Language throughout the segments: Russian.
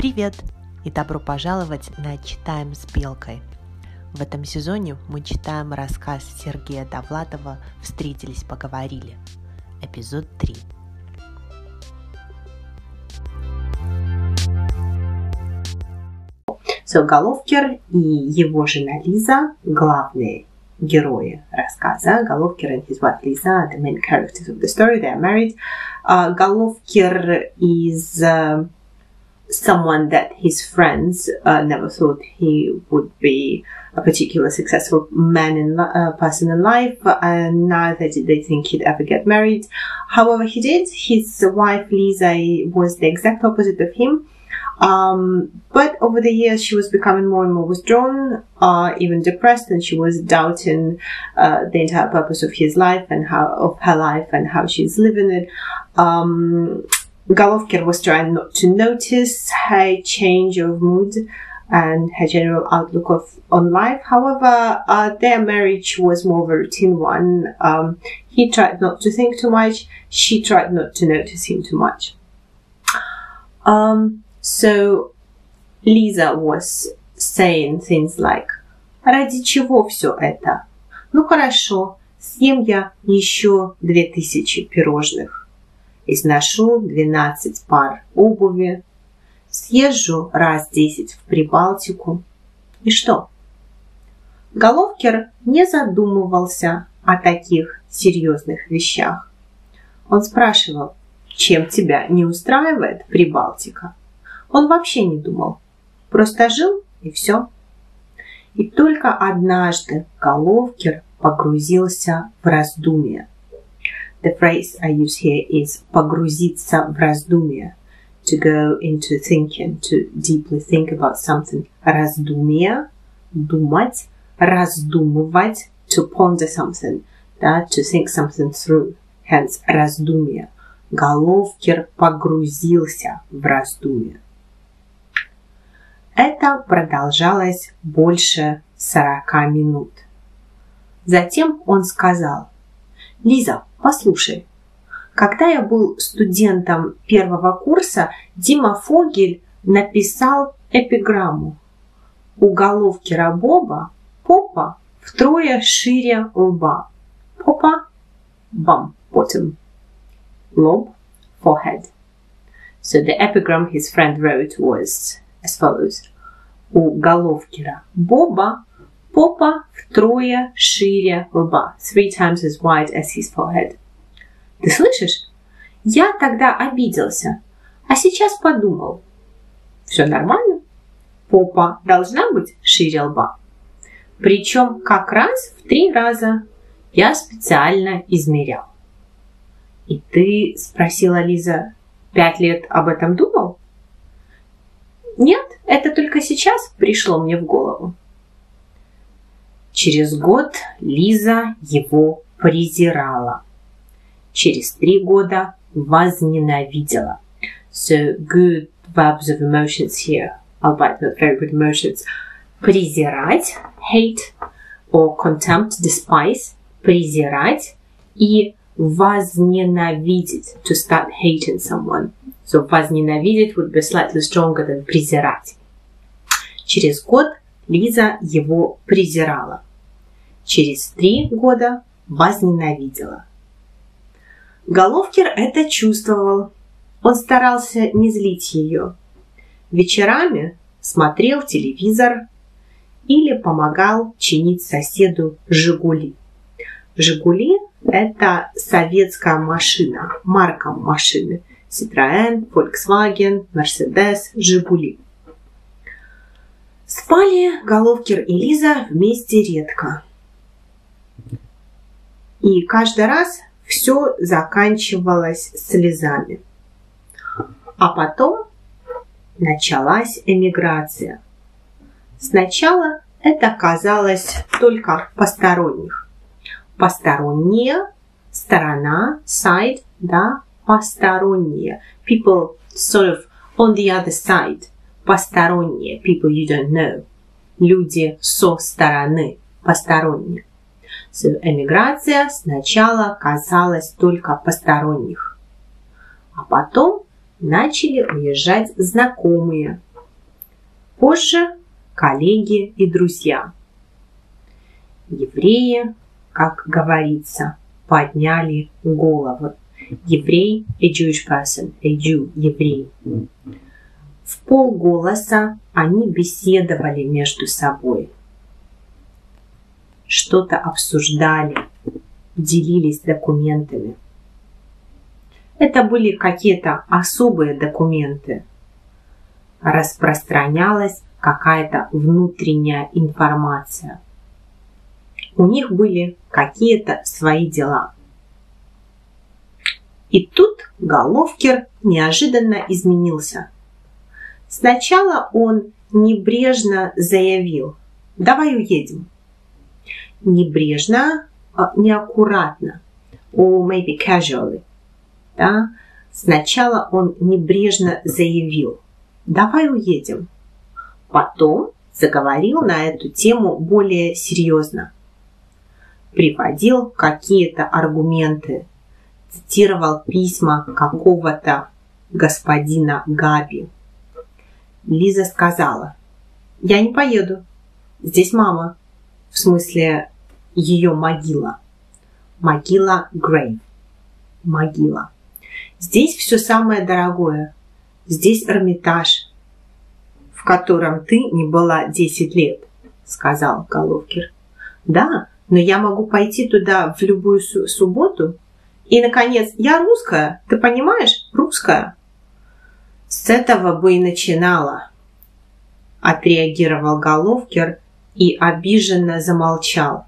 Привет и добро пожаловать на «Читаем с Белкой». В этом сезоне мы читаем рассказ Сергея Довлатова «Встретились, поговорили». Эпизод 3. So, Головкер и его жена Лиза – главные герои рассказа. Головкер and his wife Lisa are the main characters of the story. They are married. Uh, Головкер is uh, someone that his friends uh, never thought he would be a particular successful man in uh, person in life, and neither did they think he'd ever get married. However, he did. His wife Lisa was the exact opposite of him. Um, but over the years, she was becoming more and more withdrawn, uh, even depressed, and she was doubting uh, the entire purpose of his life and how of her life and how she's living it. Um, Golovkin was trying not to notice her change of mood and her general outlook of on life. However, uh, their marriage was more of a routine one. Um, he tried not to think too much. She tried not to notice him too much. Um, so Lisa was saying things like «Ради чего все это?» «Ну хорошо, съем я еще две тысячи пирожных» Изношу 12 пар обуви, съезжу раз 10 в Прибалтику. И что? Головкер не задумывался о таких серьезных вещах. Он спрашивал, чем тебя не устраивает Прибалтика? Он вообще не думал, просто жил и все. И только однажды Головкер погрузился в раздумья – The phrase I use here is погрузиться в раздумье, to go into thinking, to deeply think about something. Раздумье, думать, раздумывать, to ponder something, да, to think something through. Hence, раздумье. Головкер погрузился в раздумье. Это продолжалось больше сорока минут. Затем он сказал, «Лиза, Послушай, когда я был студентом первого курса, Дима Фогель написал эпиграмму. У головки Рабоба попа втрое шире лба. Попа – bum, bottom. Лоб – forehead. So the epigram his friend wrote was as follows. У Головкера Боба попа втрое шире лба, three times as wide as his forehead. Ты слышишь? Я тогда обиделся, а сейчас подумал. Все нормально? Попа должна быть шире лба. Причем как раз в три раза я специально измерял. И ты, спросила Лиза, пять лет об этом думал? Нет, это только сейчас пришло мне в голову. Через год Лиза его презирала. Через три года возненавидела. So good verbs of emotions here, albeit not very good emotions. Презирать, hate, or contempt, despise, презирать и возненавидеть, to start hating someone. So возненавидеть would be slightly stronger than презирать. Через год Лиза его презирала. Через три года возненавидела. Головкер это чувствовал. Он старался не злить ее. Вечерами смотрел телевизор или помогал чинить соседу «Жигули». «Жигули» – это советская машина, марка машины. Citroën, Volkswagen, Mercedes, «Жигули». Спали Головкер и Лиза вместе редко. И каждый раз все заканчивалось слезами. А потом началась эмиграция. Сначала это казалось только посторонних. Посторонние, сторона, side, да, посторонние. People sort of on the other side – посторонние, people you don't know, люди со стороны, посторонние. Эмиграция сначала казалась только посторонних, а потом начали уезжать знакомые, позже коллеги и друзья. Евреи, как говорится, подняли головы. Еврей – a Jewish person, a Jew – еврей. В полголоса они беседовали между собой. Что-то обсуждали, делились документами. Это были какие-то особые документы. Распространялась какая-то внутренняя информация. У них были какие-то свои дела. И тут Головкер неожиданно изменился. Сначала он небрежно заявил «давай уедем». Небрежно, а, неаккуратно, or maybe casually. Да? Сначала он небрежно заявил «давай уедем». Потом заговорил на эту тему более серьезно. Приводил какие-то аргументы, цитировал письма какого-то господина Габи. Лиза сказала, я не поеду, здесь мама, в смысле ее могила. Могила Грейв. Могила. Здесь все самое дорогое. Здесь Эрмитаж, в котором ты не была 10 лет, сказал Головкер. Да, но я могу пойти туда в любую субботу. И, наконец, я русская, ты понимаешь? Русская. С этого бы и начинала, отреагировал Головкер и обиженно замолчал,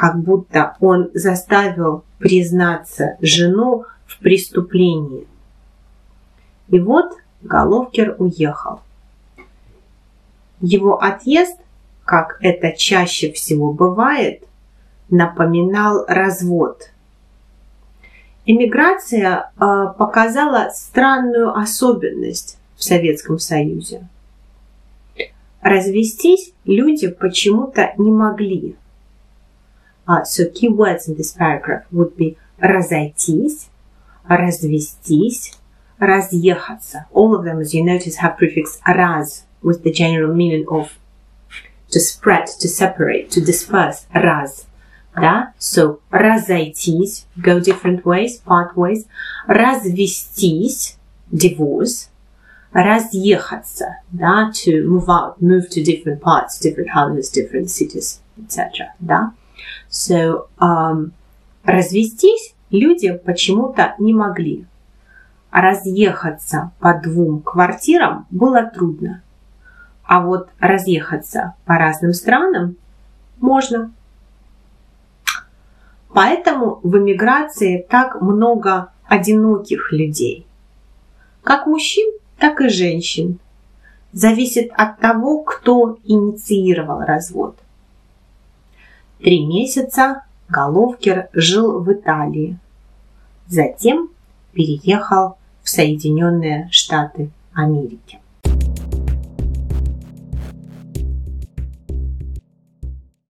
как будто он заставил признаться жену в преступлении. И вот Головкер уехал. Его отъезд, как это чаще всего бывает, напоминал развод. Эмиграция э, показала странную особенность в Советском Союзе. Развестись люди почему-то не могли. Uh, so key words in this paragraph would be разойтись, развестись, разъехаться. All of them, as you notice, have prefix раз with the general meaning of to spread, to separate, to disperse, раз. Да? So, разойтись, go different ways, part ways. Развестись, divorce. Разъехаться, да? To move out, move to different parts, different houses, different cities, etc. Да? So, um, развестись люди почему-то не могли. Разъехаться по двум квартирам было трудно. А вот разъехаться по разным странам можно. Поэтому в эмиграции так много одиноких людей. Как мужчин, так и женщин. Зависит от того, кто инициировал развод. Три месяца Головкер жил в Италии. Затем переехал в Соединенные Штаты Америки.